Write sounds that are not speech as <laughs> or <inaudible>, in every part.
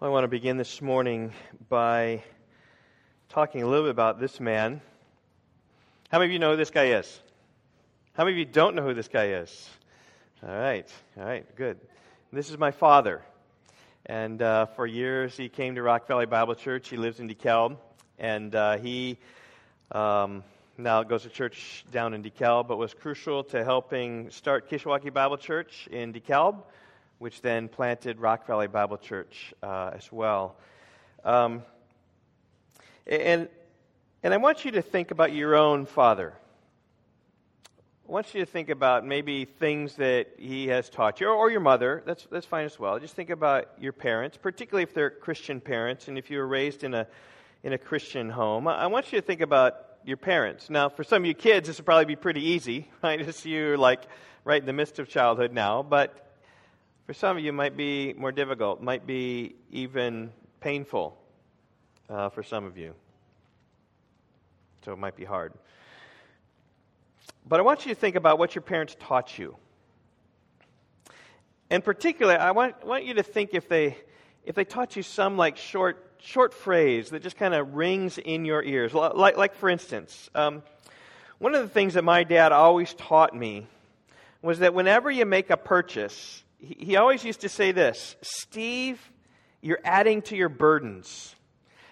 Well, I want to begin this morning by talking a little bit about this man. How many of you know who this guy is? How many of you don't know who this guy is? All right, all right, good. This is my father. And uh, for years, he came to Rock Valley Bible Church. He lives in DeKalb. And uh, he um, now goes to church down in DeKalb, but was crucial to helping start Kishwaukee Bible Church in DeKalb, which then planted Rock Valley Bible Church uh, as well. Um, and, and I want you to think about your own father. I want you to think about maybe things that he has taught you, or, or your mother. That's, that's fine as well. Just think about your parents, particularly if they're Christian parents, and if you were raised in a, in a Christian home. I want you to think about your parents. Now, for some of you kids, this would probably be pretty easy, <laughs> right? Just you're like right in the midst of childhood now. But for some of you, might be more difficult, might be even painful uh, for some of you. So it might be hard. But I want you to think about what your parents taught you. And particularly, I want, want you to think if they, if they taught you some like short short phrase that just kind of rings in your ears. Like, like for instance, um, one of the things that my dad always taught me was that whenever you make a purchase, he, always used to say this Steve, you're adding to your burdens.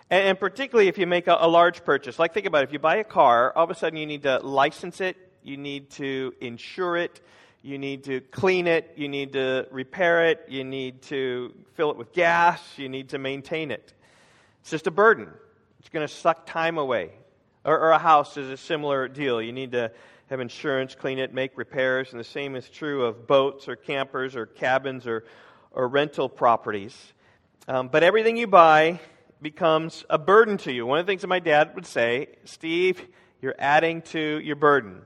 And, particularly if you make a, a large purchase. Like, think about it. If you buy a car, all of a sudden you need to license it, you need to insure it, you need to clean it, you need to repair it, you need to fill it with gas, you need to maintain it. It's just a burden. It's going to suck time away. Or, or, a house is a similar deal. You need to have insurance, clean it, make repairs, and the same is true of boats or campers or cabins or, or rental properties. Um, but everything you buy becomes a burden to you. One of the things that my dad would say, Steve, you're adding to your burden.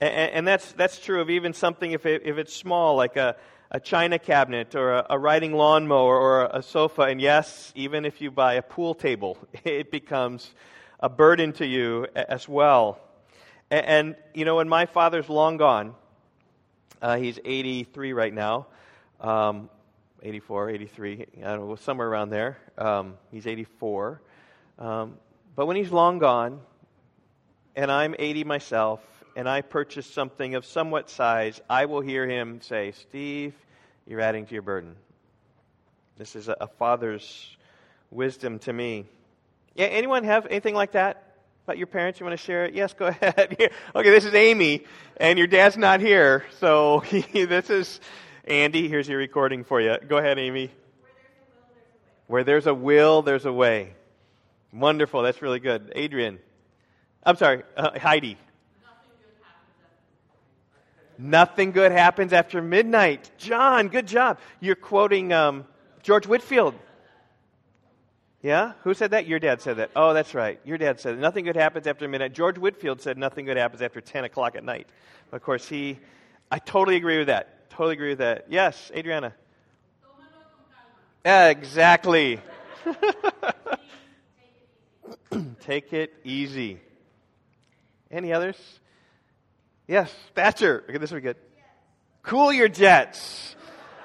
And, and that's, that's true of even something if, it, if it's small, like a, a china cabinet or a, a riding lawnmower or a, a sofa. And yes, even if you buy a pool table, <laughs> it becomes a burden to you as well. And, and you know, when my father's long gone, uh, he's 83 right now, um, 84, 83, I don't know, somewhere around there. Um, he's 84. Um, but when he's long gone, and I'm 80 myself, and I purchase something of somewhat size, I will hear him say, Steve, you're adding to your burden. This is a, a father's wisdom to me. Yeah, anyone have anything like that about your parents? You want to share it? Yes, go <laughs> ahead. <laughs> okay, this is Amy, and your dad's not here, so <laughs> this is Andy. Here's your recording for you. Go ahead, Amy. Where there's a will, there's a way. Wonderful. That's really good. Adrian. I'm sorry, uh, Heidi. Nothing good happens after midnight. John, good job. You're quoting um, George Whitefield. Yeah? Who said that? Your dad said that. Oh, that's right. Your dad said that. Nothing good happens after midnight. George Whitefield said nothing good happens after 10 o'clock at night. Of course, he, I totally agree with that. Totally agree with that. Yes, Adriana. Exactly. <laughs> Take it easy. Any others? Yes, Thatcher. Okay, this will be good. Cool your jets.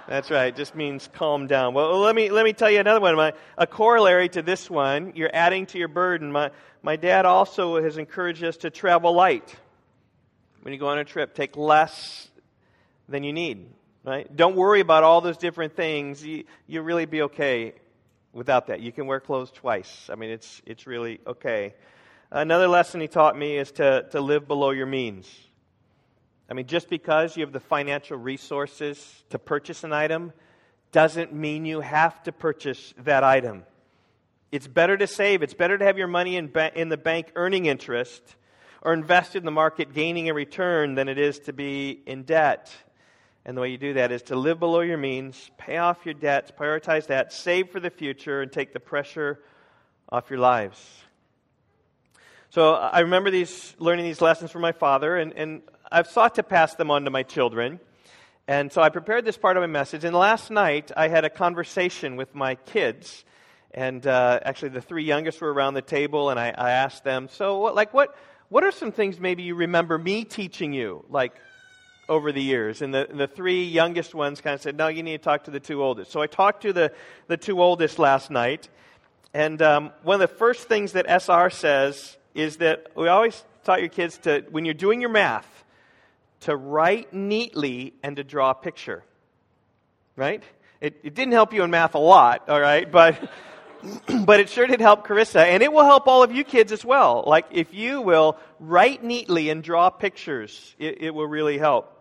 That's right. Just means calm down. Well, let me let me tell you another one. My, a corollary to this one. You're adding to your burden. My my dad also has encouraged us to travel light. When you go on a trip, take less than you need. Right? Don't worry about all those different things. You you'll really be okay without that. You can wear clothes twice. I mean, it's it's really okay. Another lesson he taught me is to to live below your means. I mean, just because you have the financial resources to purchase an item doesn't mean you have to purchase that item. It's better to save, it's better to have your money in, ba- in the bank earning interest or invested in the market gaining a return than it is to be in debt. And the way you do that is to live below your means, pay off your debts, prioritize that, save for the future, and take the pressure off your lives. So I remember these learning these lessons from my father, and, and I've sought to pass them on to my children. And so I prepared this part of my message. And last night, I had a conversation with my kids. And uh, actually, the three youngest were around the table, and I, I asked them, So, what, like, what, what are some things maybe you remember me teaching you, like over the years. And the, the three youngest ones kind of said, No, you need to talk to the two oldest. So I talked to the, the two oldest last night. And um, one of the first things that SR says is that we always taught your kids to, when you're doing your math, to write neatly and to draw a picture. Right? It, it didn't help you in math a lot, all right? But. <clears throat> but it sure did help Carissa, and it will help all of you kids as well. Like, if you will write neatly and draw pictures, it, it will really help.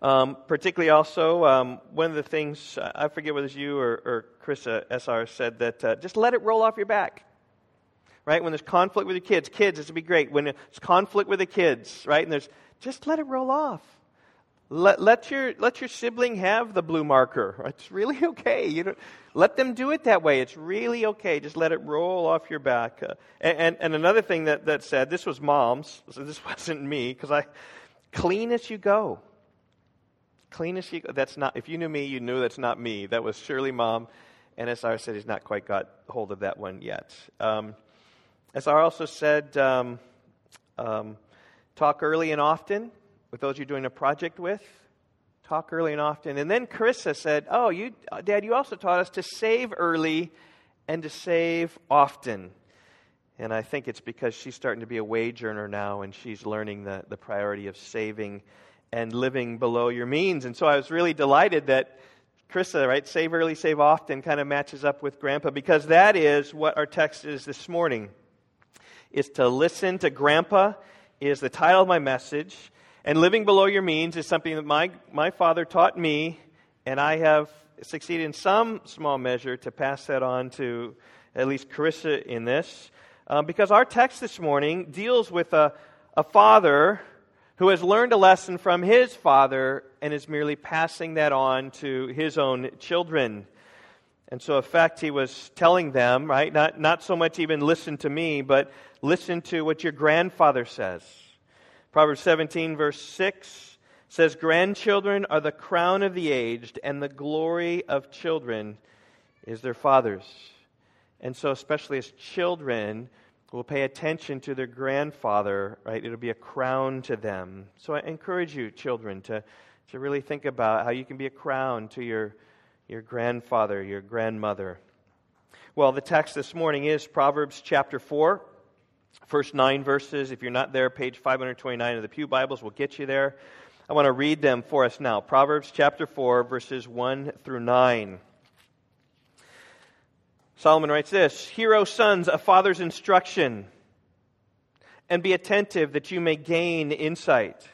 Um, particularly, also, um, one of the things, I forget whether it's you or, or Carissa SR said that uh, just let it roll off your back. Right? When there's conflict with your kids, kids, this would be great. When it's conflict with the kids, right? And there's, just let it roll off. Let, let, your, let your sibling have the blue marker. It's really <laughs> okay. You don't, let them do it that way. It's really okay. Just let it roll off your back. Uh, and, and another thing that, that said, this was mom's, <laughs> so this wasn't me, because I, clean as you go. Clean as you go. That's not, if you knew me, you knew that's not me. That was surely mom. And SR said he's not quite got hold of that one yet. Um, SR also said, um, um, talk early and often with those you're doing a project with. Talk early and often. And then Carissa said, Oh, you, Dad, you also taught us to save early and to save often. And I think it's because she's starting to be a wage earner now and she's learning the, the priority of saving and living below your means. And so I was really delighted that Carissa, right, save early, save often kind of matches up with Grandpa because that is what our text is this morning. Is to listen to Grandpa is the title of my message. And living below your means is something that my, my father taught me, and I have succeeded in some small measure to pass that on to at least Carissa in this. Um, because our text this morning deals with a, a father who has learned a lesson from his father and is merely passing that on to his own children. And so, in fact, he was telling them, right, not, not so much even listen to me, but listen to what your grandfather says. Proverbs 17, verse 6 says, Grandchildren are the crown of the aged, and the glory of children is their fathers. And so, especially as children, will pay attention to their grandfather, right? It'll be a crown to them. So I encourage you, children, to, to really think about how you can be a crown to your, your grandfather, your grandmother. Well, the text this morning is Proverbs chapter 4. First nine verses, if you're not there, page 529 of the Pew Bibles will get you there. I want to read them for us now. Proverbs chapter 4, verses 1 through 9. Solomon writes this Hear, O sons, a father's instruction, and be attentive that you may gain insight.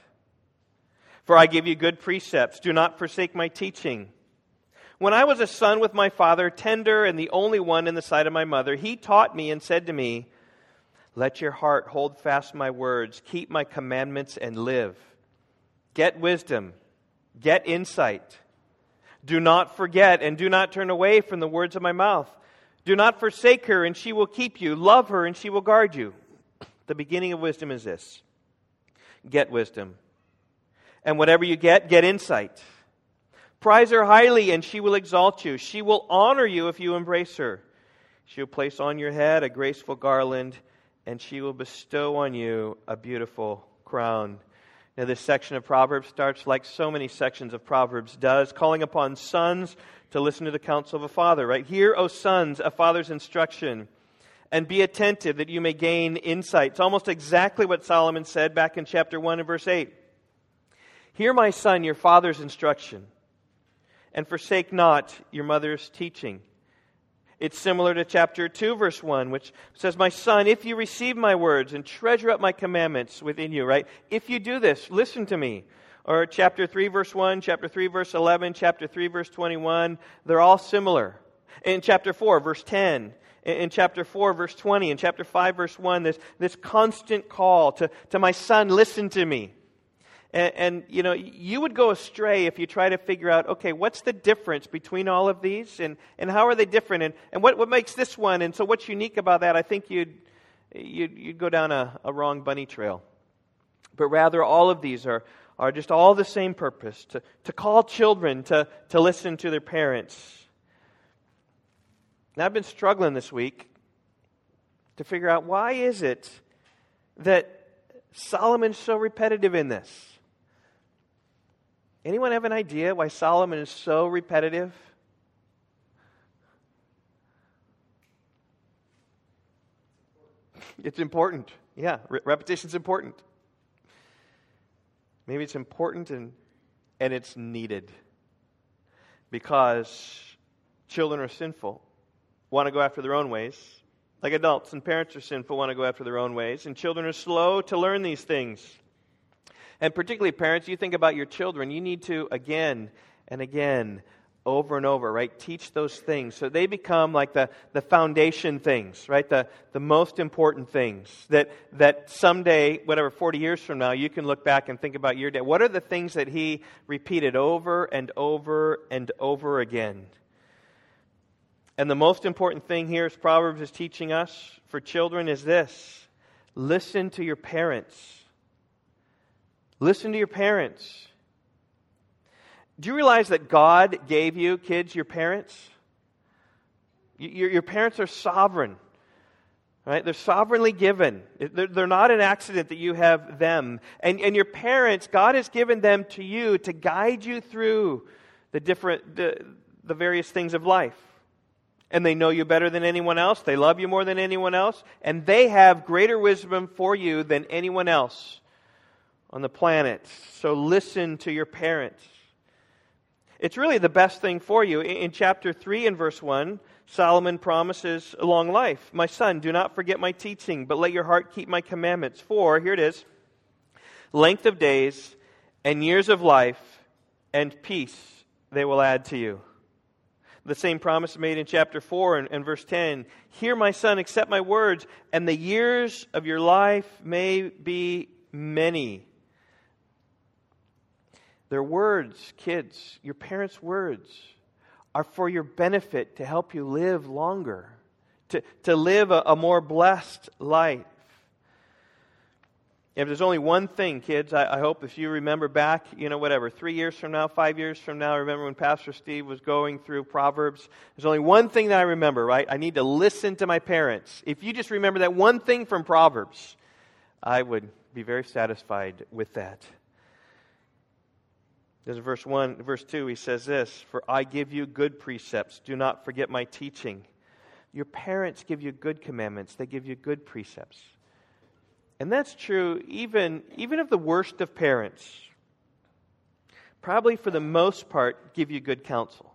For I give you good precepts. Do not forsake my teaching. When I was a son with my father, tender and the only one in the sight of my mother, he taught me and said to me, let your heart hold fast my words, keep my commandments, and live. Get wisdom, get insight. Do not forget and do not turn away from the words of my mouth. Do not forsake her, and she will keep you. Love her, and she will guard you. The beginning of wisdom is this get wisdom. And whatever you get, get insight. Prize her highly, and she will exalt you. She will honor you if you embrace her. She will place on your head a graceful garland and she will bestow on you a beautiful crown. Now, this section of Proverbs starts like so many sections of Proverbs does, calling upon sons to listen to the counsel of a father, right? Hear, O sons, a father's instruction, and be attentive that you may gain insight. It's almost exactly what Solomon said back in chapter 1 and verse 8. Hear, my son, your father's instruction, and forsake not your mother's teaching. It's similar to chapter 2, verse 1, which says, My son, if you receive my words and treasure up my commandments within you, right? If you do this, listen to me. Or chapter 3, verse 1, chapter 3, verse 11, chapter 3, verse 21, they're all similar. In chapter 4, verse 10, in chapter 4, verse 20, in chapter 5, verse 1, this, this constant call to, to my son, listen to me. And, and, you know, you would go astray if you try to figure out, okay, what's the difference between all of these and, and how are they different and, and what, what makes this one? And so what's unique about that? I think you'd, you'd, you'd go down a, a wrong bunny trail. But rather, all of these are, are just all the same purpose to, to call children to, to listen to their parents. Now, I've been struggling this week to figure out why is it that Solomon's so repetitive in this? Anyone have an idea why Solomon is so repetitive? <laughs> It's important. Yeah, re- repetition's important. Maybe it's important and, and it's needed because children are sinful, want to go after their own ways. Like adults and parents are sinful, want to go after their own ways. And children are slow to learn these things. And particularly, parents, you think about your children, you need to again and again over and over, right? Teach those things so they become like the, the foundation things, right? The, the most important things that, that someday, whatever, 40 years from now, you can look back and think about your day. What are the things that he repeated over and over and over again? And the most important thing here, as Proverbs is teaching us for children, is this listen to your parents. Listen to your parents. Do you realize that God gave you, kids, your parents? Your, your parents are sovereign. Right? They're sovereignly given. They're, they're not an accident that you have them. And, and your parents, God has given them to you to guide you through the different, the, the various things of life. And they know you better than anyone else. They love you more than anyone else. And they have greater wisdom for you than anyone else on the planet. So listen to your parents. It's really the best thing for you. In chapter 3 and verse 1, Solomon promises a long life. My son, do not forget my teaching, but let your heart keep my commandments. For, here it is length of days and years of life and peace they will add to you. The same promise made in chapter 4 and, and verse 10 Hear, my son, accept my words, and the years of your life may be many. Their words, kids, your parents' words, are for your benefit to help you live longer, to, to live a, a more blessed life. If there's only one thing, kids, I, I, hope if you remember back, you know, whatever, three years from now, five years from now, remember when Pastor Steve was going through Proverbs? There's only one thing that I remember, right? I need to listen to my parents. If you just remember that one thing from Proverbs, I would be very satisfied with that. There's verse 1, verse 2, he says this For I give you good precepts. Do not forget my teaching. Your parents give you good commandments, they give you good precepts. And that's true even, even of the worst of parents. Probably for the most part, give you good counsel.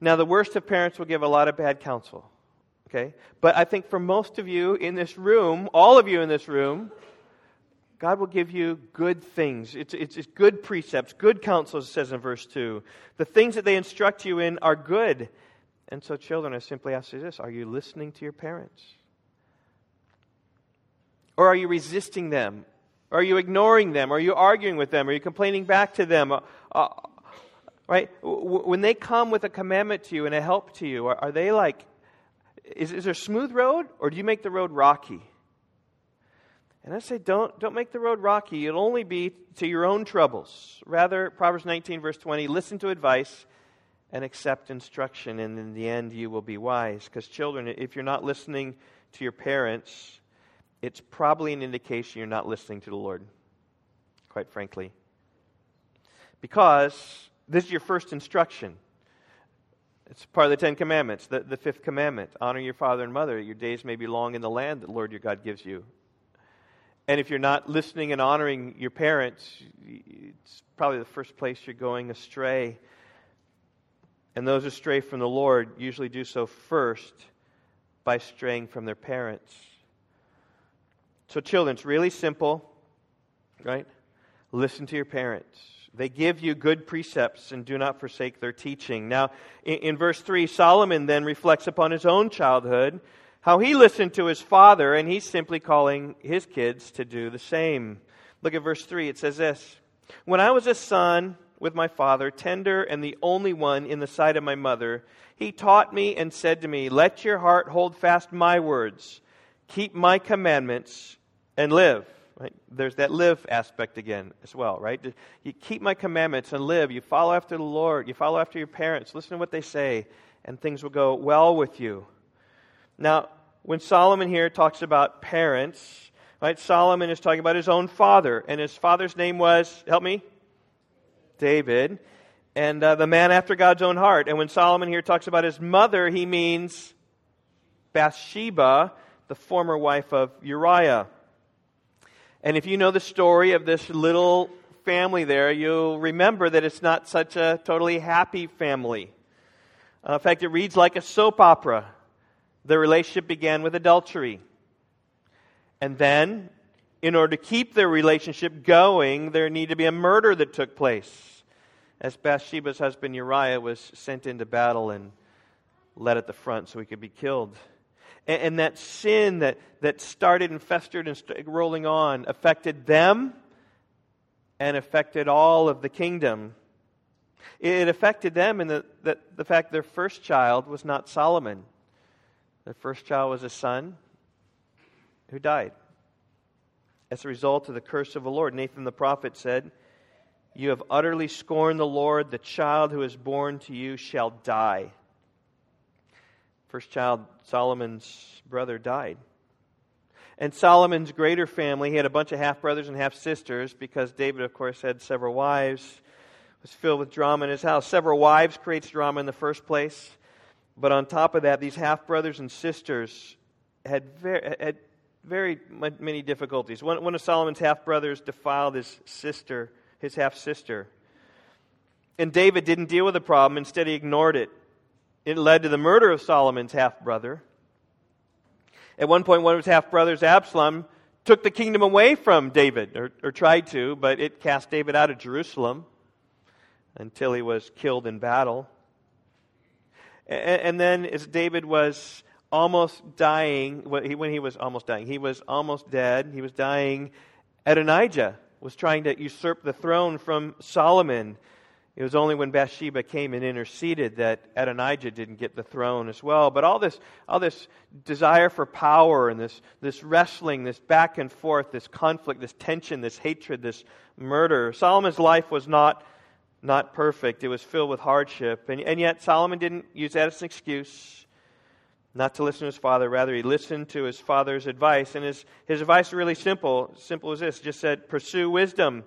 Now, the worst of parents will give a lot of bad counsel. Okay? But I think for most of you in this room, all of you in this room, God will give you good things. It's, it's, it's, good precepts, good counsel, it says in verse 2. The things that they instruct you in are good. And so, children, I simply ask you this Are you listening to your parents? Or are you resisting them? Or Are you ignoring them? Are you arguing with them? Are you complaining back to them? Uh, uh, right? When they come with a commandment to you and a help to you, are, are they like, is, is there a smooth road or do you make the road rocky? And I say, don't, don't make the road rocky. It'll only be to your own troubles. Rather, Proverbs 19, verse 20, listen to advice and accept instruction, and in the end, you will be wise. Because, children, if you're not listening to your parents, it's probably an indication you're not listening to the Lord, quite frankly. Because this is your first instruction. It's part of the Ten Commandments, the, the fifth commandment honor your father and mother, your days may be long in the land that Lord your God gives you. And if you're not listening and honoring your parents, it's probably the first place you're going astray. And those astray from the Lord usually do so first by straying from their parents. So, children, it's really simple, right? Listen to your parents. They give you good precepts and do not forsake their teaching. Now, in, in verse 3, Solomon then reflects upon his own childhood how he listened to his father, and he's simply calling his kids to do the same. Look at verse 3. It says this When I was a son with my father, tender and the only one in the sight of my mother, he taught me and said to me, Let your heart hold fast my words, keep my commandments, and live. Right? There's that live aspect again as well, right? You keep my commandments and live. You follow after the Lord. You follow after your parents. Listen to what they say, and things will go well with you. Now, when Solomon here talks about parents, right, Solomon is talking about his own father, and his father's name was, help me? David, and uh, the man after God's own heart. And when Solomon here talks about his mother, he means Bathsheba, the former wife of Uriah. And if you know the story of this little family there, you'll remember that it's not such a totally happy family. Uh, in fact, it reads like a soap opera. The relationship began with adultery. And then, in order to keep their relationship going, there needed to be a murder that took place. As Bathsheba's husband Uriah was sent into battle and led at the front so he could be killed. And, and that sin that, that started and festered and st- rolling on affected them and affected all of the kingdom. It affected them in the, the, the fact their first child was not Solomon. Their first child was a son who died. As a result of the curse of the Lord, Nathan the prophet said, You have utterly scorned the Lord. The child who is born to you shall die. First child, Solomon's brother, died. And Solomon's greater family, he had a bunch of half brothers and half sisters because David, of course, had several wives, was filled with drama in his house. Several wives creates drama in the first place. But on top of that, these half brothers and sisters had very, had very many difficulties. One, one of Solomon's half brothers defiled his sister, his half sister. And David didn't deal with the problem, instead, he ignored it. It led to the murder of Solomon's half brother. At one point, one of his half brothers, Absalom, took the kingdom away from David, or, or tried to, but it cast David out of Jerusalem until he was killed in battle. And, then, as David was almost dying, when he was almost dying, he was almost dead, he was dying, Adonijah was trying to usurp the throne from Solomon. It was only when Bathsheba came and interceded that Adonijah didn't get the throne as well. But all this, all this desire for power and this, this wrestling, this back and forth, this conflict, this tension, this hatred, this murder. Solomon's life was not, not perfect. It was filled with hardship. And, and yet Solomon didn't use that as an excuse not to listen to his father. Rather, he listened to his father's advice. And his, his advice is really simple. Simple as this. Just said, pursue wisdom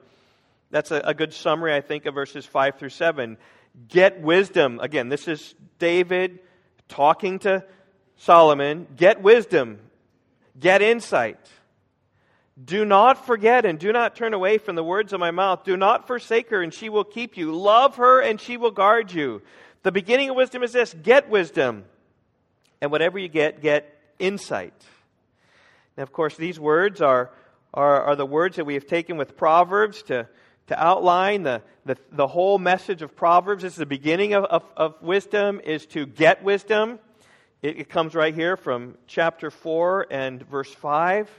that's a, a good summary, I think, of verses 5 through 7. Get wisdom. Again, this is David talking to Solomon. Get wisdom. Get insight. Do not forget and do not turn away from the words of my mouth. Do not forsake her, and she will keep you. Love her, and she will guard you. The beginning of wisdom is this get wisdom. And whatever you get, get insight. Now, of course, these words are, are, are the words that we have taken with Proverbs to to outline the, the, the, whole message of Proverbs. This is the beginning of, of, of wisdom, is to get wisdom. It, it, comes right here from chapter 4 and verse 5.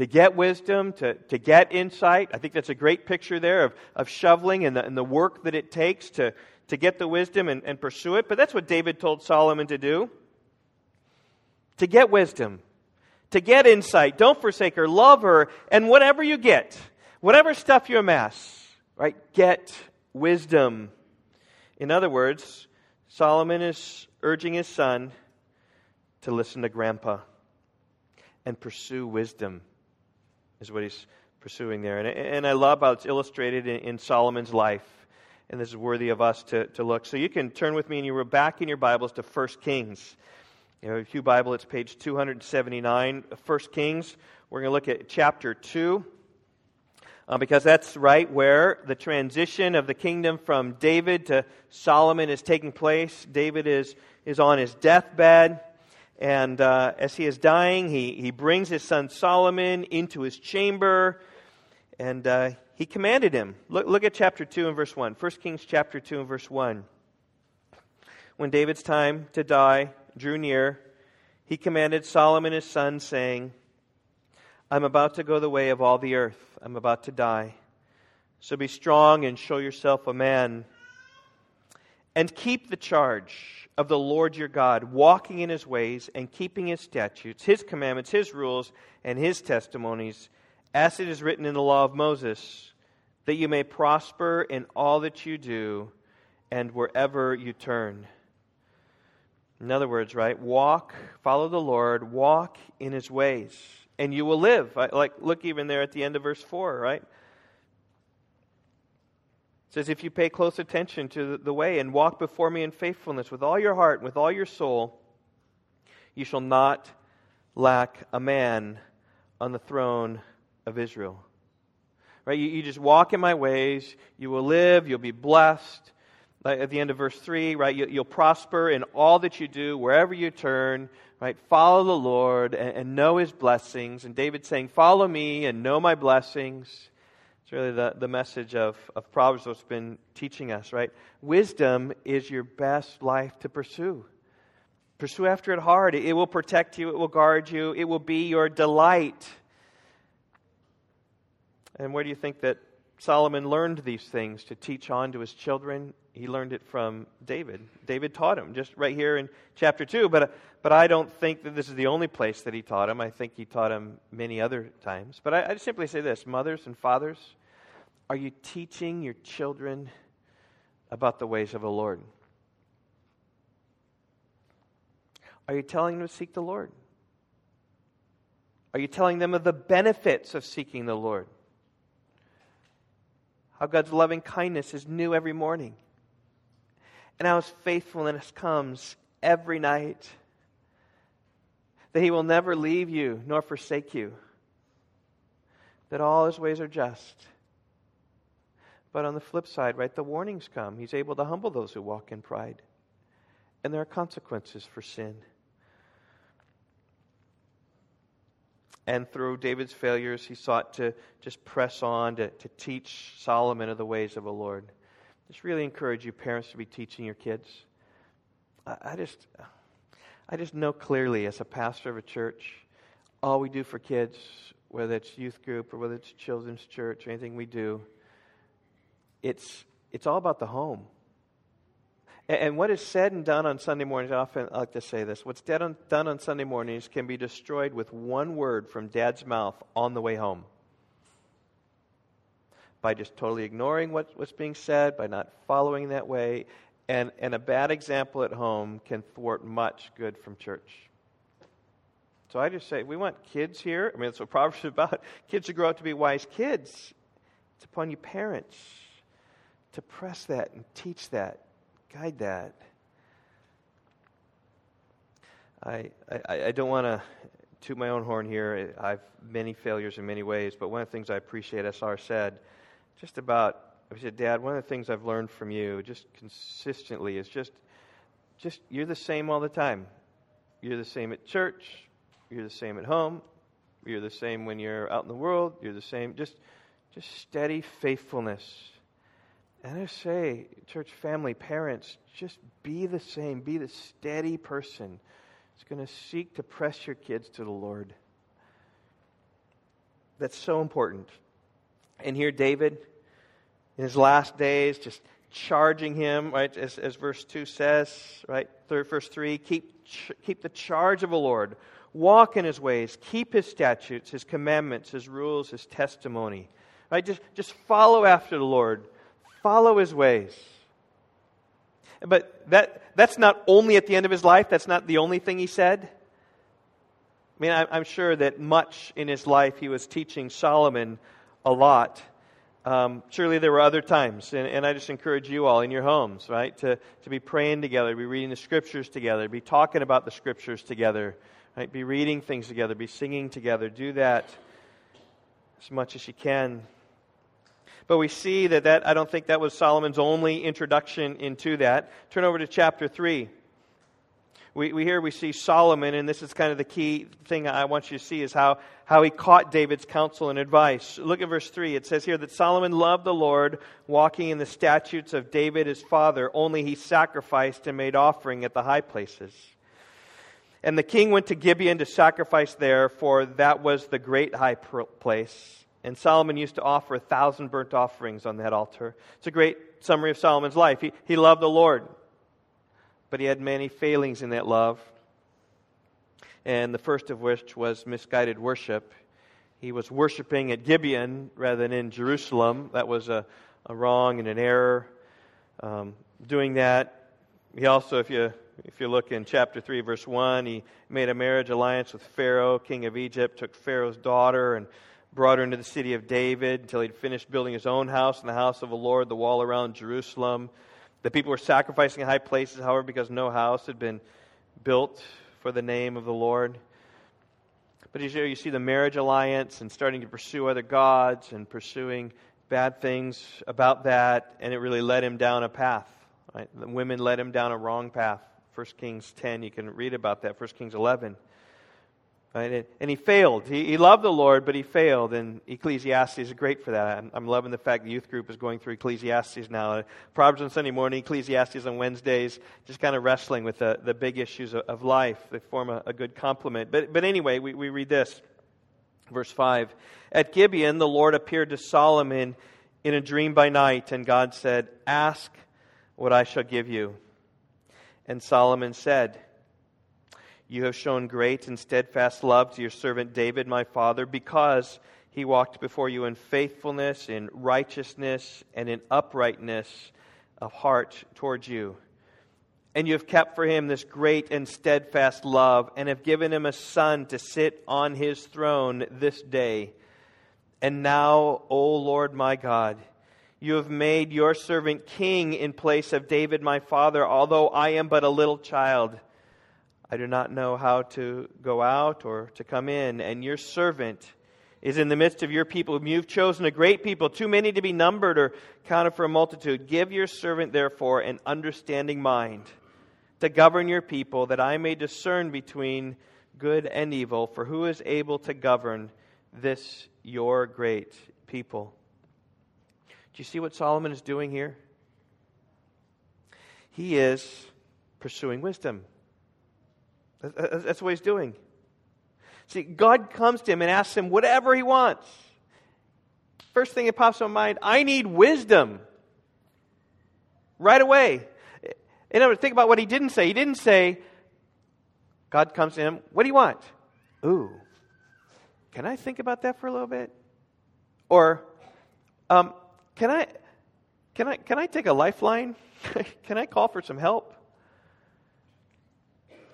To get wisdom, to, to get insight. I think that's a great picture there of, of shoveling and the, and the work that it takes to, to get the wisdom and, and pursue it. But that's what David told Solomon to do. To get wisdom, to get insight. Don't forsake her. Love her. And whatever you get, Whatever stuff you amass, right, get wisdom. In other words, Solomon is urging his son to listen to grandpa and pursue wisdom, is what he's pursuing there. And, and I love how it's illustrated in, in, Solomon's life. And this is worthy of us to, to look. So you can turn with me and you were back in your Bibles to 1 Kings. You know, if you Bible, it's page 279. 1 Kings. We're going to look at chapter 2 uh, because that's right where the transition of the kingdom from David to Solomon is taking place. David is, is on his deathbed, and uh, as he is dying, he, he brings his son Solomon into his chamber, and uh, he commanded him. Look, look at chapter 2 and verse 1. 1 Kings chapter 2 and verse 1. When David's time to die drew near, he commanded Solomon his son, saying, I'm about to go the way of all the earth. I'm about to die. So be strong and show yourself a man. And keep the charge of the Lord your God, walking in his ways and keeping his statutes, his commandments, his rules, and his testimonies, as it is written in the law of Moses, that you may prosper in all that you do and wherever you turn. In other words, right? Walk, follow the Lord, walk in his ways and you will live. Like, look even there at the end of verse 4, right? It says, If you pay close attention to the way and walk before me in faithfulness with all your heart and with all your soul, you shall not lack a man on the throne of Israel. Right? You, you just walk in my ways, you will live, you'll be blessed. at the end of verse 3, right? You, will prosper in all that you do, wherever you turn, right? Follow the Lord and, and know his blessings. And David saying, Follow me and know my blessings. It's really the, the message of, of Proverbs that's been teaching us, right? Wisdom is your best life to pursue. Pursue after it hard. It will protect you, it will guard you, it will be your delight. And where do you think that Solomon learned these things to teach on to his children? He learned it from David. David taught him, just right here in chapter 2. But, but I don't think that this is the only place that he taught him. I think he taught him many other times. But I, I simply say this mothers and fathers, are you teaching your children about the ways of the Lord? Are you telling them to seek the Lord? Are you telling them of the benefits of seeking the Lord? How God's loving kindness is new every morning, and how His faithfulness comes every night. That He will never leave you nor forsake you. That all His ways are just. But on the flip side, right, the warnings come. He's able to humble those who walk in pride. And there are consequences for sin. And through David's failures, he sought to just press on to, to teach Solomon of the ways of the Lord. Just really encourage you, parents, to be teaching your kids. I, I just, I just know clearly as a pastor of a church, all we do for kids, whether it's youth group or whether it's children's church or anything we do, it's, it's all about the home. And what is said and done on Sunday mornings, I often I like to say this what's done on Sunday mornings can be destroyed with one word from dad's mouth on the way home. By just totally ignoring what, what's being said, by not following that way. And, and a bad example at home can thwart much good from church. So I just say, we want kids here. I mean, that's what Proverbs is about. <laughs> Kids to grow up to be wise kids. It's upon you, parents, to press that and teach that guide that. I, I, I don't want to toot my own horn here. I've many failures in many ways, but one of the things I appreciate, SR said, just about, I said, Dad, one of the things I've learned from you just consistently is just, just you're the same all the time. You're the same at church. You're the same at home. You're the same when you're out in the world. You're the same. Just, just steady faithfulness and I say, church family, parents, just be the same. Be the steady person who's going to seek to press your kids to the Lord. That's so important. And here, David, in his last days, just charging him, right, as, as verse 2 says, right, third, verse 3 keep, keep the charge of the Lord, walk in his ways, keep his statutes, his commandments, his rules, his testimony. Right, just, just follow after the Lord Follow his ways. But that, that's not only at the end of his life, that's not the only thing he said. I mean, I'm sure that much in his life he was teaching Solomon a lot. Um, surely there were other times, and, and, I just encourage you all in your homes, right, to, to be praying together, be reading the scriptures together, be talking about the scriptures together, right, be reading things together, be singing together. Do that as much as you can. But we see that, that I don't think that was Solomon's only introduction into that. Turn over to chapter 3. We, we here we see Solomon, and this is kind of the key thing I want you to see is how, how he caught David's counsel and advice. Look at verse 3. It says here that Solomon loved the Lord, walking in the statutes of David his father, only he sacrificed and made offering at the high places. And the king went to Gibeon to sacrifice there, for that was the great high place. And Solomon used to offer a thousand burnt offerings on that altar. It's a great summary of Solomon's life. He, he loved the Lord, but he had many failings in that love. And the first of which was misguided worship. He was worshiping at Gibeon rather than in Jerusalem. That was a, a wrong and an error. Um, doing that, he also, if you if you look in chapter 3, verse 1, he made a marriage alliance with Pharaoh, king of Egypt, took Pharaoh's daughter, and brought her into the city of David until he'd finished building his own house and the house of the Lord, the wall around Jerusalem. The people were sacrificing in high places, however, because no house had been built for the name of the Lord. But you see the marriage alliance and starting to pursue other gods and pursuing bad things about that, and it really led him down a path. Right? The women led him down a wrong path. 1 Kings 10, you can read about that. 1 Kings 11. Right? And he failed. He, he loved the Lord, but he failed. And Ecclesiastes is great for that. I'm, I'm loving the fact the youth group is going through Ecclesiastes now. Proverbs on Sunday morning, Ecclesiastes on Wednesdays, just kind of wrestling with the, the big issues of, of life. They form a, a, good complement. But, but anyway, we, we read this. Verse 5 At Gibeon, the Lord appeared to Solomon in a dream by night, and God said, Ask what I shall give you. And Solomon said, you have shown great and steadfast love to your servant David, my father, because he walked before you in faithfulness, in righteousness, and in uprightness of heart towards you. And you have kept for him this great and steadfast love, and have given him a son to sit on his throne this day. And now, O Lord my God, you have made your servant king in place of David my father, although I am but a little child. I do not know how to go out or to come in, and your servant is in the midst of your people, you've chosen a great people, too many to be numbered or counted for a multitude. Give your servant, therefore, an understanding mind to govern your people, that I may discern between good and evil. For who is able to govern this your great people? Do you see what Solomon is doing here? He is pursuing wisdom. That's what he's doing. See, God comes to him and asks him whatever he wants. First thing that pops in my mind, I need wisdom. Right away. In words, think about what he didn't say. He didn't say, God comes to him, what do you want? Ooh, can I think about that for a little bit? Or, um, can I, can I, can I take a lifeline? <laughs> can I call for some help?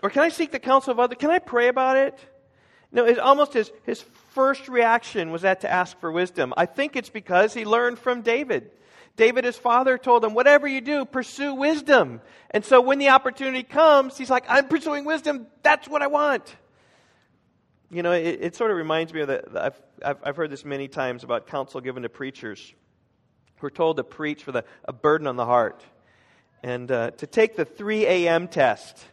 Or can I seek the counsel of others? Can I pray about it? No, it's almost his, his first reaction was that to ask for wisdom. I think it's because he learned from David. David, his father, told him, whatever you do, pursue wisdom. And so when the opportunity comes, he's like, I'm pursuing wisdom. That's what I want. You know, it, it sort of reminds me of that. I've, I've, heard this many times about counsel given to preachers who are told to preach with a, a burden on the heart and uh, to take the 3 a.m. test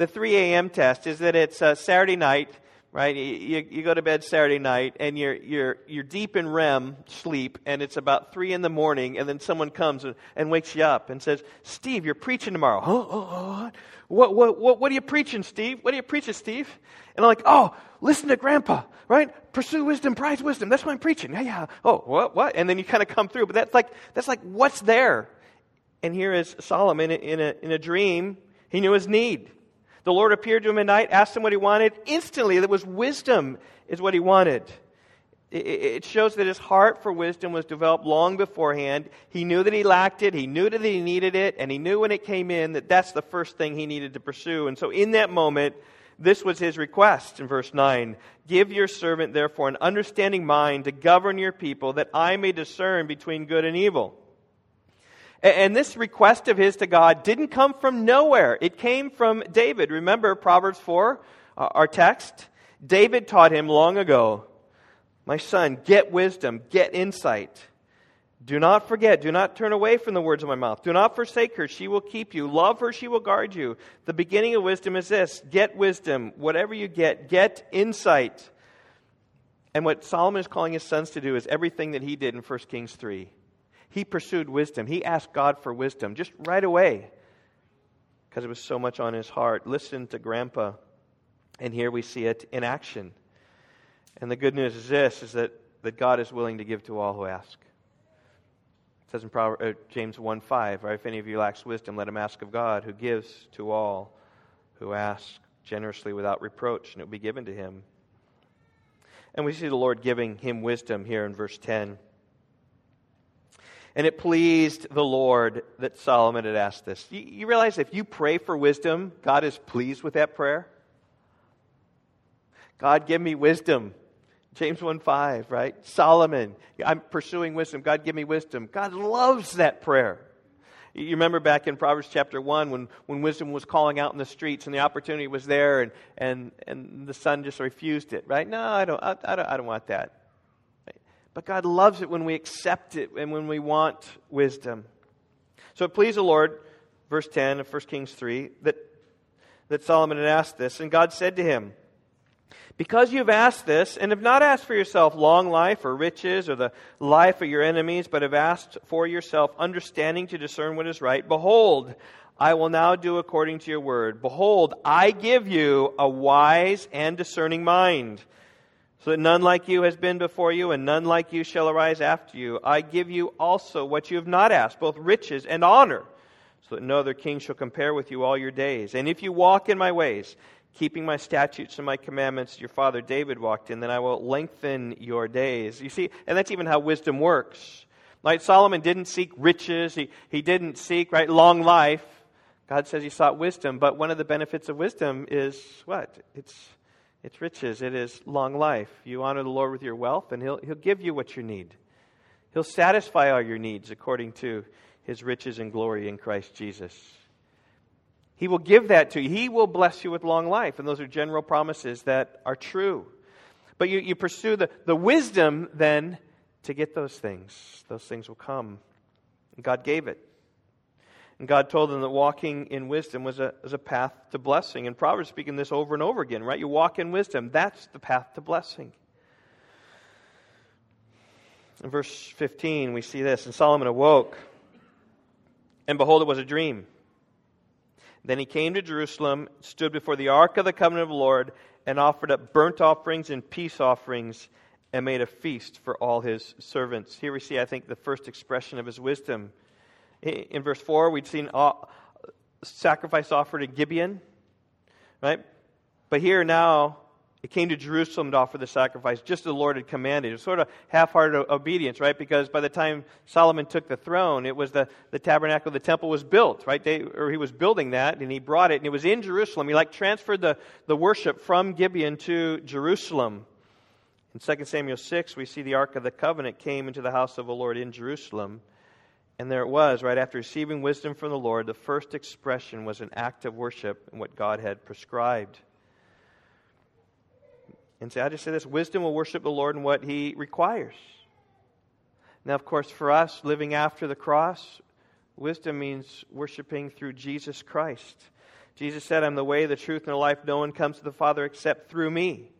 the 3 a.m. test is that it's uh, Saturday night, right? You, you go to bed Saturday night and you're, you're, you're deep in REM sleep and it's about 3 in the morning and then someone comes and, and wakes you up and says, Steve, you're preaching tomorrow. Huh? Oh, what, what, what, what are you preaching, Steve? What are you preaching, Steve? And I'm like, oh, listen to Grandpa, right? Pursue wisdom, prize wisdom. That's what I'm preaching. Yeah, yeah. Oh, what, what? And then you kind of come through. But that's like, that's like what's there? And here is Solomon in a, in a dream. He knew his need. The Lord appeared to him at night, asked him what he wanted. Instantly, there was wisdom, is what he wanted. It shows that his heart for wisdom was developed long beforehand. He knew that he lacked it, he knew that he needed it, and he knew when it came in that that's the first thing he needed to pursue. And so, in that moment, this was his request in verse 9 Give your servant, therefore, an understanding mind to govern your people, that I may discern between good and evil. And this request of his to God didn't come from nowhere. It came from David. Remember Proverbs 4, uh, our text? David taught him long ago, My son, get wisdom, get insight. Do not forget, do not turn away from the words of my mouth. Do not forsake her, she will keep you. Love her, she will guard you. The beginning of wisdom is this get wisdom. Whatever you get, get insight. And what Solomon is calling his sons to do is everything that he did in 1 Kings 3 he pursued wisdom. He asked God for wisdom just right away because it was so much on his heart. Listen to Grandpa. And here we see it in action. And the good news is this is that, that God is willing to give to all who ask. It says in Proverbs, uh, James 1 5, right? If any of you lacks wisdom, let him ask of God, who gives to all who ask generously without reproach, and it will be given to him. And we see the Lord giving him wisdom here in verse 10. And it pleased the Lord that Solomon had asked this. You, you realize if you pray for wisdom, God is pleased with that prayer? God, give me wisdom James 1 5, right? Solomon, I'm pursuing wisdom. God, give me wisdom. God loves that prayer. You remember back in Proverbs chapter 1 when, when wisdom was calling out in the streets and the opportunity was there and, and, and the son just refused it, right? No, I don't, I, I don't, I don't want that. But God loves it when we accept it and when we want wisdom. So it pleased the Lord, verse 10 of 1 Kings 3, that, that Solomon had asked this. And God said to him, because you have asked this, and have not asked for yourself long life or riches or the life of your enemies, but have asked for yourself understanding to discern what is right, behold, I will now do according to your word. Behold, I give you a wise and discerning mind, so that none like you has been before you, and none like you shall arise after you. I give you also what you have not asked, both riches and honor, so that no other king shall compare with you all your days. And if you walk in my ways, keeping my statutes and my commandments your father David walked in, then I will lengthen your days. You see, and that's even how wisdom works. Like Solomon didn't seek riches, he, he didn't seek, right, long life. God says he sought wisdom, but one of the benefits of wisdom is what? It's, it's riches, it is long life. You honor the Lord with your wealth, and he'll, he'll give you what you need. He'll satisfy all your needs according to his riches and glory in Christ Jesus. He will give that to you. He will bless you with long life. And those are general promises that are true. But you, you pursue the, the wisdom then to get those things. Those things will come. God gave it. And God told them that walking in wisdom was a, was a path to blessing. And Proverbs speaking this over and over again, right? You walk in wisdom. That's the path to blessing. In verse 15, we see this. And Solomon awoke, and behold, it was a dream. Then he came to Jerusalem, stood before the ark of the covenant of the Lord, and offered up burnt offerings and peace offerings, and made a feast for all his servants. Here we see, I think, the first expression of his wisdom. In verse 4, we'd seen sacrifice offered at Gibeon, right? But here now, it came to Jerusalem to offer the sacrifice, just as the Lord had commanded. It was sort of half hearted obedience, right? Because by the time Solomon took the throne, it was the, the tabernacle, the temple was built, right? They, or he was building that, and he brought it, and it was in Jerusalem. He like transferred the, the worship from Gibeon to Jerusalem. In 2 Samuel 6, we see the Ark of the Covenant came into the house of the Lord in Jerusalem. And there it was, right after receiving wisdom from the Lord, the first expression was an act of worship and what God had prescribed and say, I just say this wisdom will worship the Lord in what he requires. Now, of course, for us living after the cross, wisdom means worshiping through Jesus Christ. Jesus said, I'm the way, the truth, and the life. No one comes to the Father except through me.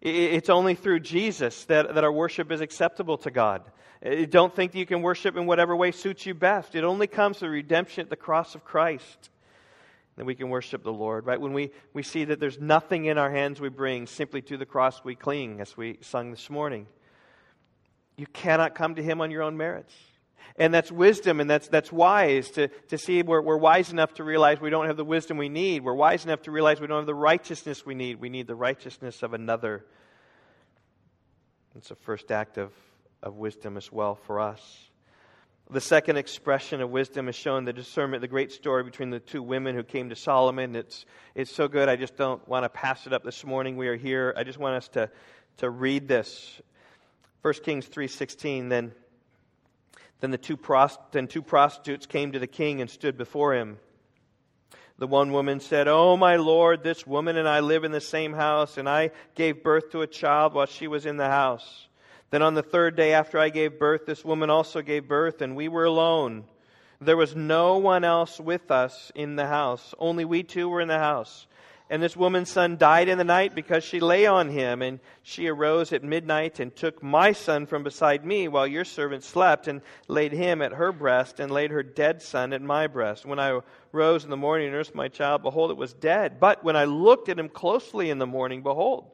It's only through Jesus that, that our worship is acceptable to God. Eh, don't think that you can worship in whatever way suits you best. It only comes through redemption at the cross of Christ that we can worship the Lord, right? When we, we see that there's nothing in our hands we bring, simply to the cross we cling, as we sung this morning. You cannot come to Him on your own merits. And that's wisdom and that's, that's wise to, to see we're, we're wise enough to realize we don't have the wisdom we need. We're wise enough to realize we don't have the righteousness we need. We need the righteousness of another. It's a first act of, of wisdom as well for us. The second expression of wisdom is shown the discernment, the great story between the two women who came to Solomon. It's, it's so good, I just don't want to pass it up this morning. We are here. I just want us to, to read this. 1 Kings 3.16, then, then, the two prost- then two prostitutes came to the king and stood before him. The one woman said, Oh, my Lord, this woman and I live in the same house, and I gave birth to a child while she was in the house. Then on the third day after I gave birth, this woman also gave birth, and we were alone. There was no one else with us in the house. Only we two were in the house. And this woman's son died in the night because she lay on him. And she arose at midnight and took my son from beside me while your servant slept and laid him at her breast and laid her dead son at my breast. When I rose in the morning and nursed my child, behold, it was dead. But when I looked at him closely in the morning, behold,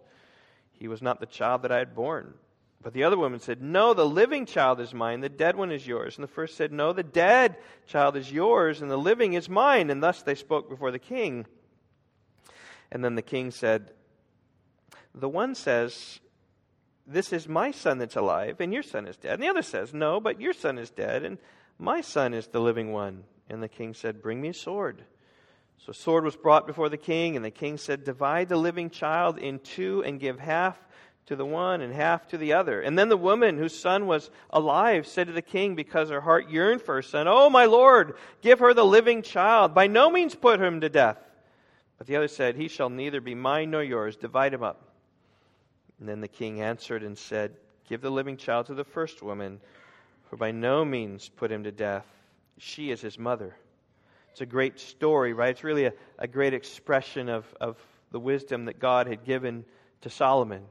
he was not the child that I had born. But the other woman said, No, the living child is mine, the dead one is yours. And the first said, No, the dead child is yours, and the living is mine. And thus they spoke before the king. And then the king said, The one says, This is my son that's alive, and your son is dead. And the other says, No, but your son is dead, and my son is the living one. And the king said, Bring me a sword. So a sword was brought before the king, and the king said, Divide the living child in two and give half to the one and half to the other. And then the woman whose son was alive said to the king, because her heart yearned for her son, Oh, my lord, give her the living child. By no means put him to death. But the other said, He shall neither be mine nor yours. Divide him up. And then the king answered and said, Give the living child to the first woman, for by no means put him to death. She is his mother. It's a great story, right? It's really a, a great expression of, of the wisdom that God had given to Solomon.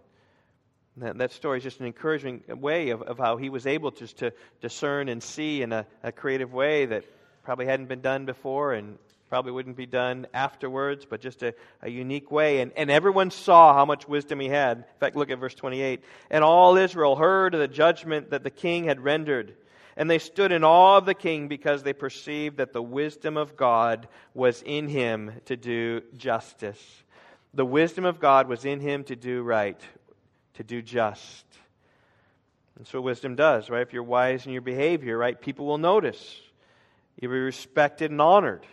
That, that story is just an encouraging way of, of how he was able just to discern and see in a, a creative way that probably hadn't been done before and probably wouldn't be done afterwards, but just a, a unique way. And, and everyone saw how much wisdom he had. In fact, look at verse 28. And all Israel heard of the judgment that the king had rendered. And they stood in awe of the king because they perceived that the wisdom of God was in him to do justice. The wisdom of God was in him to do right, to do just. And so wisdom does, right? If you're wise in your behavior, right, people will notice. You'll be respected and honored.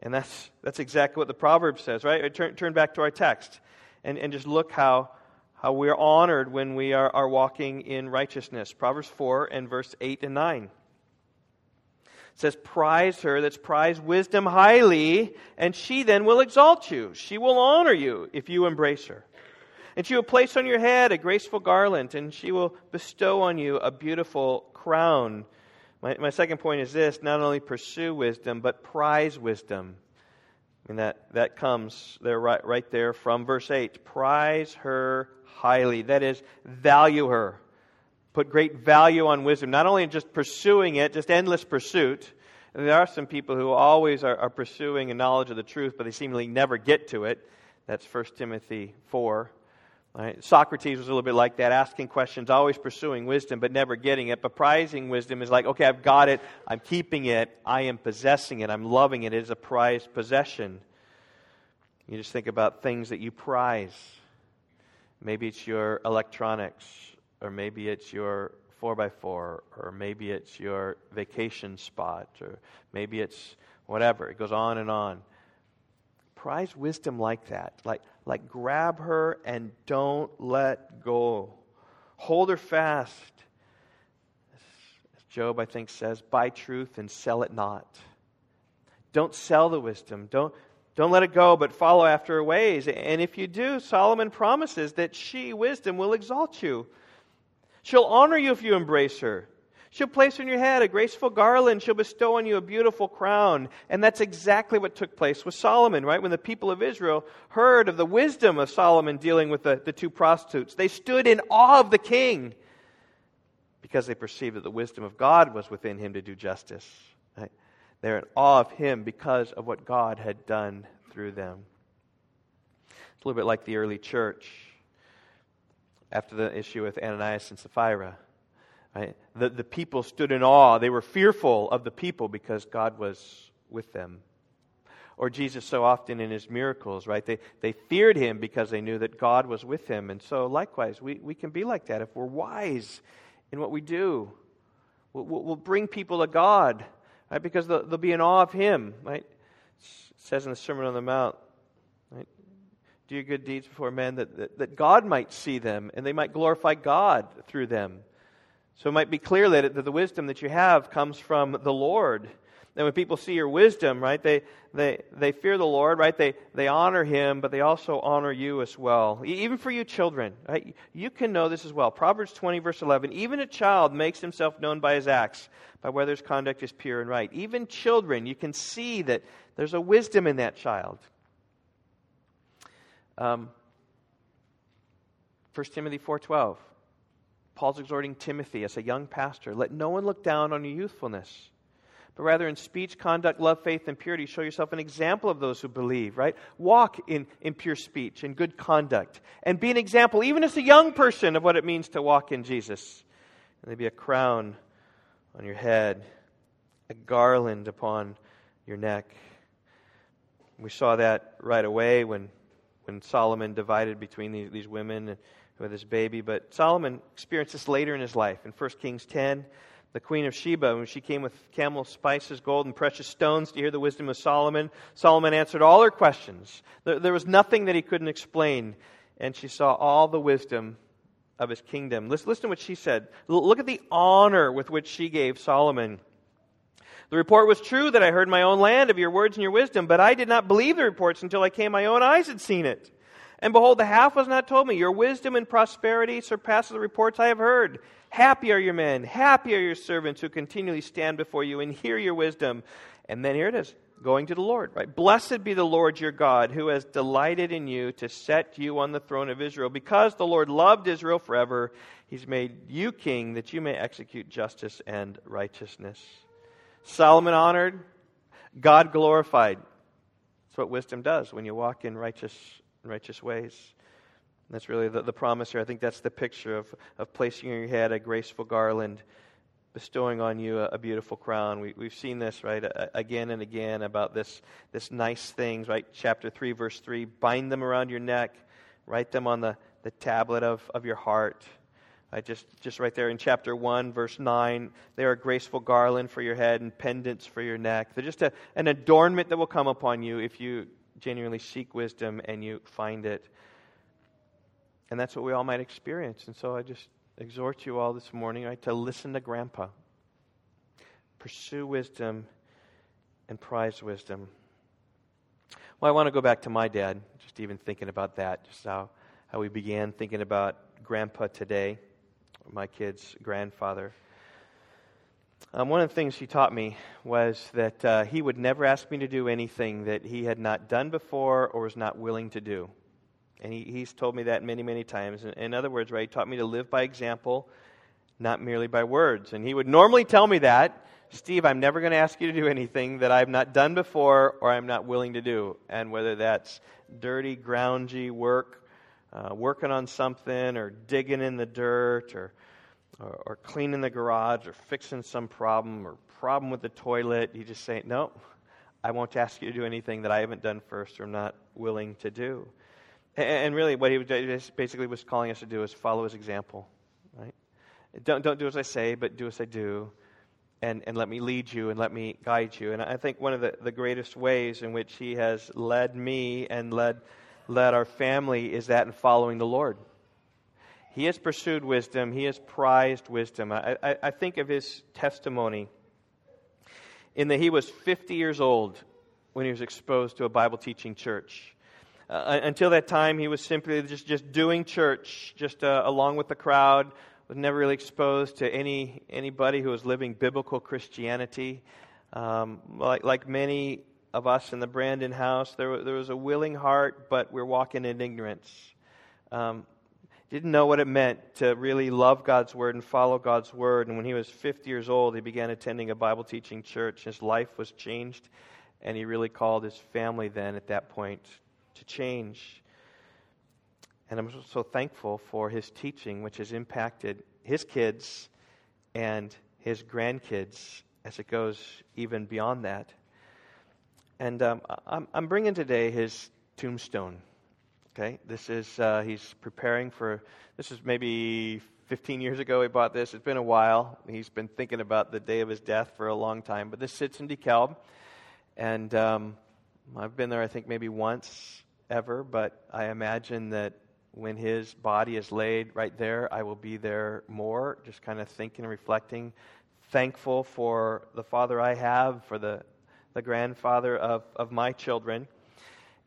And that's, that's exactly what the proverb says, right? Uh, turn, turn back to our text and, and just look how, how we're honored when we are, are walking in righteousness. Proverbs 4 and verse 8 and 9. It says, Prize her, that's prize wisdom highly, and she then will exalt you. She will honor you if you embrace her. And she will place on your head a graceful garland, and she will bestow on you a beautiful crown. My, my second point is this not only pursue wisdom, but prize wisdom. And that, that comes there right, right there from verse 8. Prize her highly. That is, value her. Put great value on wisdom. Not only just pursuing it, just endless pursuit. There are some people who always are, are pursuing a knowledge of the truth, but they seemingly never get to it. That's 1 Timothy 4. Right? Socrates was a little bit like that, asking questions, always pursuing wisdom, but never getting it. But prizing wisdom is like, okay, I've got it, I'm keeping it, I am possessing it, I'm loving it. It is a prized possession. You just think about things that you prize. Maybe it's your electronics, or maybe it's your 4x4, or maybe it's your vacation spot, or maybe it's whatever. It goes on and on. Prize wisdom like that. Like, like grab her and don't let go. Hold her fast. As Job, I think, says, buy truth and sell it not. Don't sell the wisdom. Don't, don't let it go, but follow after her ways. And if you do, Solomon promises that she, wisdom, will exalt you. She'll honor you if you embrace her. She'll place on your head a graceful garland. She'll bestow on you a beautiful crown. And that's exactly what took place with Solomon, right? When the people of Israel heard of the wisdom of Solomon dealing with the, the two prostitutes, they stood in awe of the king because they perceived that the wisdom of God was within him to do justice. Right? They're in awe of him because of what God had done through them. It's a little bit like the early church after the issue with Ananias and Sapphira Right? The, the people stood in awe. They were fearful of the people because God was with them. Or Jesus, so often in his miracles, right? They, they feared him because they knew that God was with him. And so, likewise, we, we can be like that if we're wise in what we do. We'll, we'll bring people to God, right? Because they'll, they'll be in awe of him, right? It says in the Sermon on the Mount, right? Do your good deeds before men that, that, that God might see them and they might glorify God through them. So it might be clear that, that the wisdom that you have comes from the Lord. And when people see your wisdom, right, they, they, they fear the Lord, right? They, they honor Him, but they also honor you as well. Even for you children, right? You can know this as well. Proverbs 20, verse 11. Even a child makes himself known by his acts, by whether his conduct is pure and right. Even children, you can see that there's a wisdom in that child. Um, 1 Timothy 4.12. Paul's exhorting Timothy as a young pastor let no one look down on your youthfulness, but rather in speech, conduct, love, faith, and purity, show yourself an example of those who believe, right? Walk in, in pure speech and good conduct, and be an example, even as a young person, of what it means to walk in Jesus. And there be a crown on your head, a garland upon your neck. We saw that right away when, when Solomon divided between these, these women. And, with his baby. But Solomon experienced this later in his life. In 1 Kings 10, the queen of Sheba, when she came with camel spices, gold, and precious stones to hear the wisdom of Solomon, Solomon answered all her questions. There, there was nothing that he couldn't explain. And she saw all the wisdom of his kingdom. Listen, listen to what she said. Look at the honor with which she gave Solomon. The report was true that I heard my own land of your words and your wisdom, but I did not believe the reports until I came, my own eyes had seen it. And behold, the half was not told me. Your wisdom and prosperity surpasses the reports I have heard. Happy are your men, happy are your servants who continually stand before you and hear your wisdom. And then here it is going to the Lord, right? Blessed be the Lord your God, who has delighted in you to set you on the throne of Israel. Because the Lord loved Israel forever, he's made you king that you may execute justice and righteousness. Solomon honored, God glorified. That's what wisdom does when you walk in righteous, righteous ways. that's really the, the promise here. I think that's the picture of, of placing in your head a graceful garland bestowing on you a, a beautiful crown. We, we've seen this, right, again and again about this, this nice things, right? Chapter 3, verse 3 bind them around your neck, write them on the, the tablet of, of your heart. Right, just, just right there in chapter 1, verse 9, they are a graceful garland for your head and pendants for your neck. They're just a, an adornment that will come upon you if you genuinely seek wisdom and you find it. And that's what we all might experience. And so I just exhort you all this morning right, to listen to Grandpa. Pursue wisdom and prize wisdom. Well, I want to go back to my dad, just even thinking about that, just how, how we began thinking about Grandpa today, my kid's grandfather. Um, one of the things he taught me was that uh, he would never ask me to do anything that he had not done before or was not willing to do. And he, he's told me that many, many times. In, in other words, right, he taught me to live by example, not merely by words. And he would normally tell me that Steve, I'm never going to ask you to do anything that I've not done before or I'm not willing to do. And whether that's dirty, groundy work, uh, working on something, or digging in the dirt, or, or, or cleaning the garage, or fixing some problem, or problem with the toilet, you just say, No, I won't ask you to do anything that I haven't done first or I'm not willing to do. And really, what he basically was calling us to do is follow his example. Right? Don't, don't do as I say, but do as I do. And, and let me lead you and let me guide you. And I think one of the, the greatest ways in which he has led me and led, led our family is that in following the Lord. He has pursued wisdom, he has prized wisdom. I, I, I think of his testimony in that he was 50 years old when he was exposed to a Bible teaching church. Uh, until that time, he was simply just, just doing church, just uh, along with the crowd, was never really exposed to any anybody who was living biblical Christianity. Um, like, like many of us in the Brandon house, there, there was a willing heart, but we're walking in ignorance. Um, didn't know what it meant to really love God's word and follow God's word. And when he was 50 years old, he began attending a Bible teaching church. His life was changed, and he really called his family then at that point to change. And I'm so thankful for his teaching, which has impacted his kids and his grandkids as it goes even beyond that. And um, I'm, I'm, bringing today his tombstone. Okay, this is uh, he's preparing for. This is maybe 15 years ago he bought this. It's been a while. He's been thinking about the day of his death for a long time. But this sits in DeKalb, and um, I've been there. I think maybe once ever, but I imagine that when his body is laid right there, I will be there more, just kind of thinking and reflecting, thankful for the father I have, for the, the grandfather of, of my children.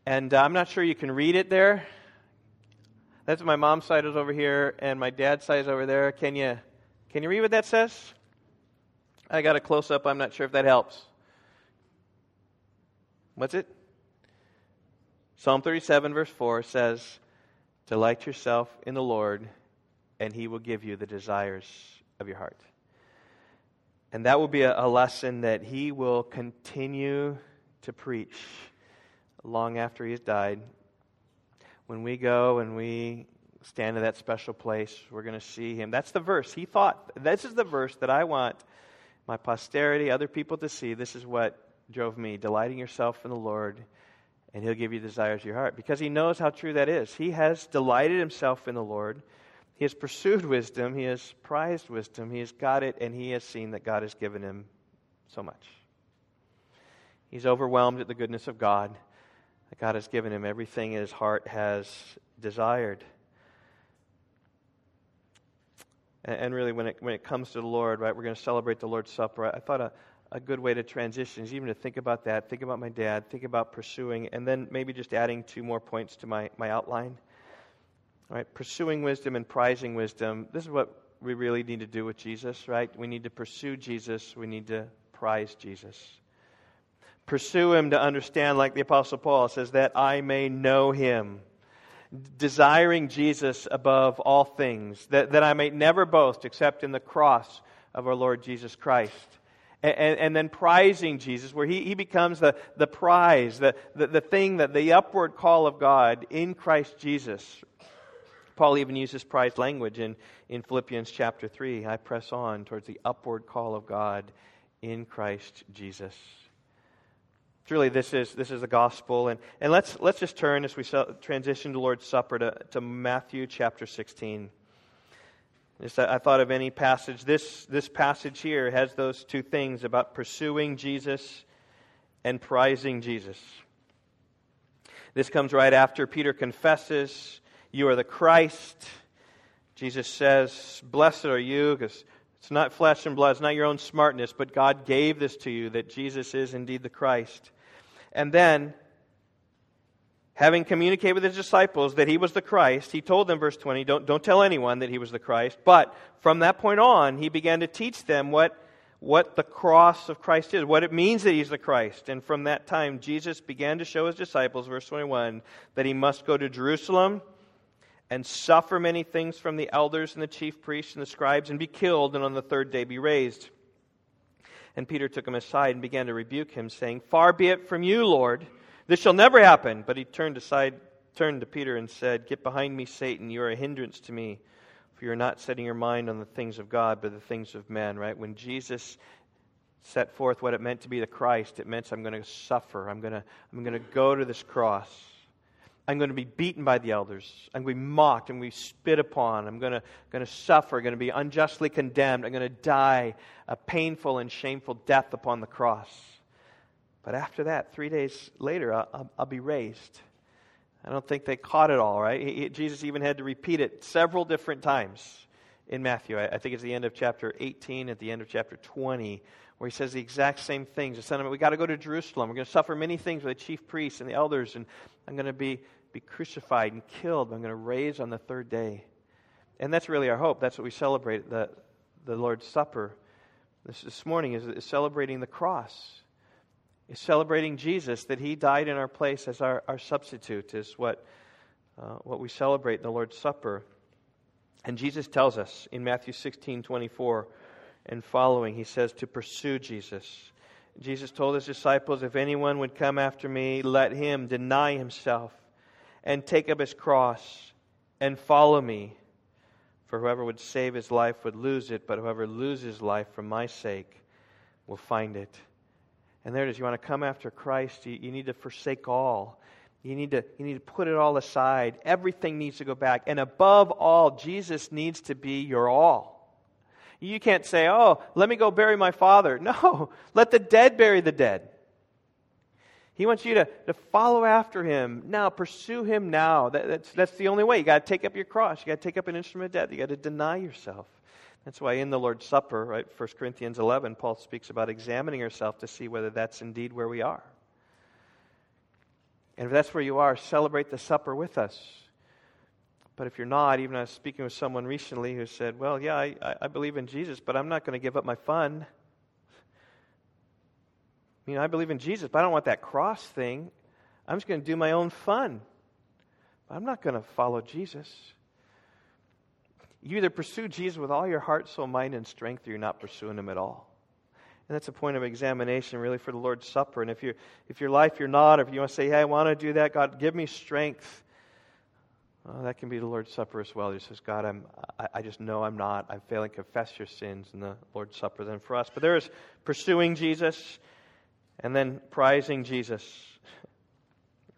And uh, I'm not sure you can read it there. That's my mom's side is over here, and my dad's side is over there. Can you, can you read what that says? I got a close up. I'm not sure if that helps. What's it? Psalm 37, verse 4 says, Delight yourself in the Lord, and he will give you the desires of your heart. And that will be a, a lesson that he will continue to preach long after he has died. When we go and we stand in that special place, we're going to see him. That's the verse. He thought, this is the verse that I want my posterity, other people to see. This is what drove me. Delighting yourself in the Lord and he'll give you desires of your heart because he knows how true that is. He has delighted himself in the Lord. He has pursued wisdom. He has prized wisdom. He has got it, and he has seen that God has given him so much. He's overwhelmed at the goodness of God, that God has given him everything his heart has desired. And really, when it, when it comes to the Lord, right, we're going to celebrate the Lord's Supper. I thought a, a good way to transition is even to think about that, think about my dad, think about pursuing, and then maybe just adding two more points to my, my outline. All right, pursuing wisdom and prizing wisdom. This is what we really need to do with Jesus, right? We need to pursue Jesus, we need to prize Jesus. Pursue him to understand, like the Apostle Paul says, that I may know him desiring Jesus above all things, that, that I may never boast except in the cross of our Lord Jesus Christ. And, and, and then prizing Jesus, where he, he becomes the, the prize, the, the, the thing that the upward call of God in Christ Jesus. Paul even uses prize language in, in Philippians chapter 3. I press on towards the upward call of God in Christ Jesus. Truly, this is, this is the gospel. And, and let's, let's just turn as we transition to Lord's Supper to, to Matthew chapter 16. Just, I thought of any passage. This, this passage here has those two things about pursuing Jesus and prizing Jesus. This comes right after Peter confesses, You are the Christ. Jesus says, Blessed are you, because it's not flesh and blood, it's not your own smartness, but God gave this to you that Jesus is indeed the Christ. And then, having communicated with his disciples that he was the Christ, he told them, verse 20, don't, don't tell anyone that he was the Christ. But from that point on, he began to teach them what, what the cross of Christ is, what it means that he's the Christ. And from that time, Jesus began to show his disciples, verse 21, that he must go to Jerusalem and suffer many things from the elders and the chief priests and the scribes and be killed and on the third day be raised. And Peter took him aside and began to rebuke him, saying, Far be it from you, Lord. This shall never happen. But he turned aside, turned to Peter and said, Get behind me, Satan. You are a hindrance to me, for you are not setting your mind on the things of God, but the things of men. Right? When Jesus set forth what it meant to be the Christ, it meant I'm going to suffer. I'm going to, I'm going to go to this cross. I'm going to be beaten by the elders. I'm going to be mocked. I'm going to be spit upon. I'm going to, going to suffer. I'm going to be unjustly condemned. I'm going to die a painful and shameful death upon the cross. But after that, three days later, I'll, I'll be raised. I don't think they caught it all, right? He, Jesus even had to repeat it several different times in Matthew. I, I think it's the end of chapter 18, at the end of chapter 20, where he says the exact same things. The sentiment, we got to go to Jerusalem. We're going to suffer many things with the chief priests and the elders, and I'm going to be be crucified and killed, but I'm going to raise on the third day. And that's really our hope. That's what we celebrate the, the Lord's Supper this, this morning is, is celebrating the cross. Is celebrating Jesus, that He died in our place as our, our substitute, is what, uh, what we celebrate in the Lord's Supper. And Jesus tells us in Matthew 16 24 and following, He says to pursue Jesus. Jesus told His disciples, If anyone would come after me, let him deny himself and take up his cross and follow me. For whoever would save his life would lose it, but whoever loses life for my sake will find it. And there it is. You want to come after Christ, you, you need to forsake all. You need, to, you need to put it all aside. Everything needs to go back. And above all, Jesus needs to be your all. You can't say, oh, let me go bury my father. <laughs> No, let the dead bury the dead. He wants you to, to follow after him now, pursue him now. That, that's, that's the only way. You got to take up your cross. You got to take up an instrument of death. You got to deny yourself. That's why in the Lord's Supper, right, 1 Corinthians 11, Paul speaks about examining yourself to see whether that's indeed where we are. And if that's where you are, celebrate the supper with us. But if you're not, even I was speaking with someone recently who said, Well, yeah, I, I believe in Jesus, but I'm not going to give up my fun. You know, I believe in Jesus, but I don't want that cross thing. I'm just going to do my own fun. I'm not going to follow Jesus. You either pursue Jesus with all your heart, soul, mind, and strength, or you're not pursuing him at all. And that's a point of examination, really, for the Lord's Supper. And if, you if your life you're not, or if you want to say, hey, I want to do that, God, give me strength, well, that can be the Lord's Supper as well. He says, God, I'm, I, I just know I'm not. I'm failing. Confess your sins in the Lord's Supper then for us. But there is pursuing Jesus and then prizing Jesus. <laughs>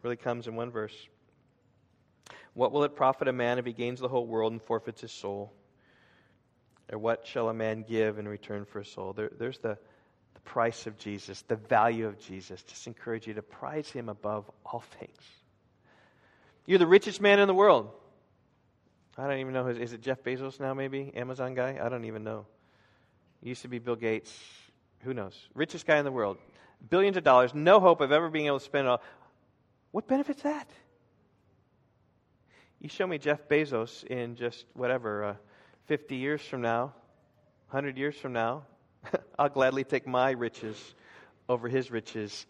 Really comes in one verse. What will it profit a man if he gains the whole world and forfeits his soul? Or what shall a man give in return for his soul? There, there's the, the price of Jesus, the value of Jesus. Just encourage you to prize him above all things. You're the richest man in the world. I don't even know. Is, is it Jeff Bezos now, maybe? Amazon guy? I don't even know. used to be Bill Gates. Who knows? Richest guy in the world. Billions of dollars. No hope of ever being able to spend it all. What benefit's that? You show me Jeff Bezos in just whatever, uh, 50 years from now, 100 years from now, <laughs> I'll gladly take my riches over his riches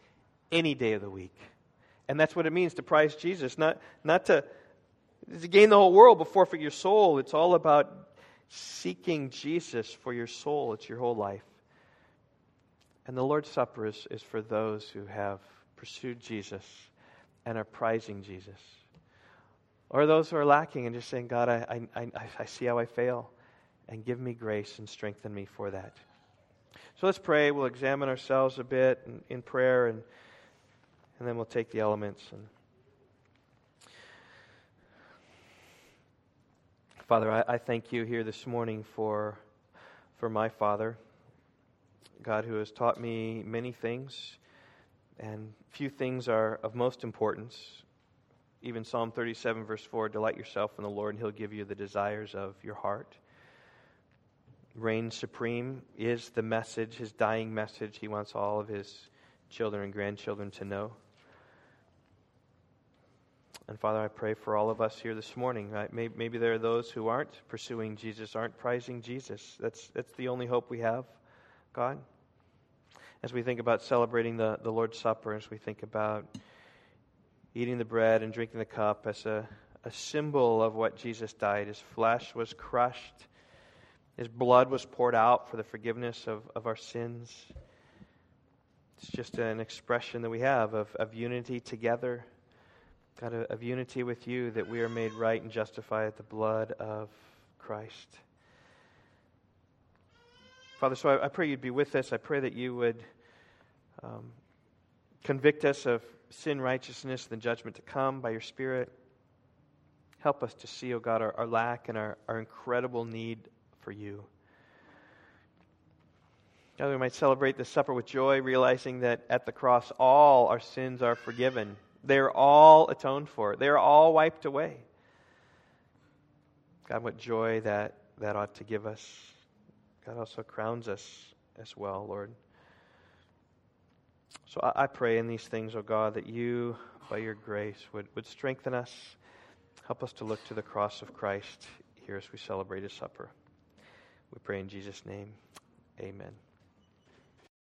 any day of the week. And that's what it means to prize Jesus, not, not to, to gain the whole world but forfeit your soul. It's all about seeking Jesus for your soul, it's your whole life. And the Lord's Supper is, is for those who have pursued Jesus and are prizing Jesus. Or those who are lacking and just saying, God, I, I, I, see how I fail, and give me grace and strengthen me for that. So let's pray. We'll examine ourselves a bit in, in prayer, and, and then we'll take the elements. And Father, I, I thank you here this morning for, for my Father, God, who has taught me many things, and few things are of most importance. Even Psalm 37, verse 4 Delight yourself in the Lord, and He'll give you the desires of your heart reigns supreme is the message, his dying message he wants all of his children and grandchildren to know. And Father, I pray for all of us here this morning. Maybe, maybe there are those who aren't pursuing Jesus, aren't prizing Jesus. That's, that's the only hope we have, God. As we think about celebrating the, the Lord's Supper, as we think about eating the bread and drinking the cup as a, a symbol of what Jesus died, his flesh was crushed his blood was poured out for the forgiveness of, of our sins. It's just an expression that we have of, of unity together, God, of of unity with you, that we are made right and justified at the blood of Christ. Father, so I, I pray you'd be with us. I pray that you would um, convict us of sin, righteousness, and the judgment to come by your Spirit. Help us to see, O oh God, our, our lack and our, our incredible need for you. God, we might celebrate the supper with joy, realizing that at the cross all our sins are forgiven. They are all atoned for. They are all wiped away. God, what joy that, that ought to give us. God also crowns us as well, Lord. So I, I pray in these things, O oh God, that you, by your grace, would, would strengthen us. Help us to look to the cross of Christ here as we celebrate his supper. We pray in Jesus' name. Amen.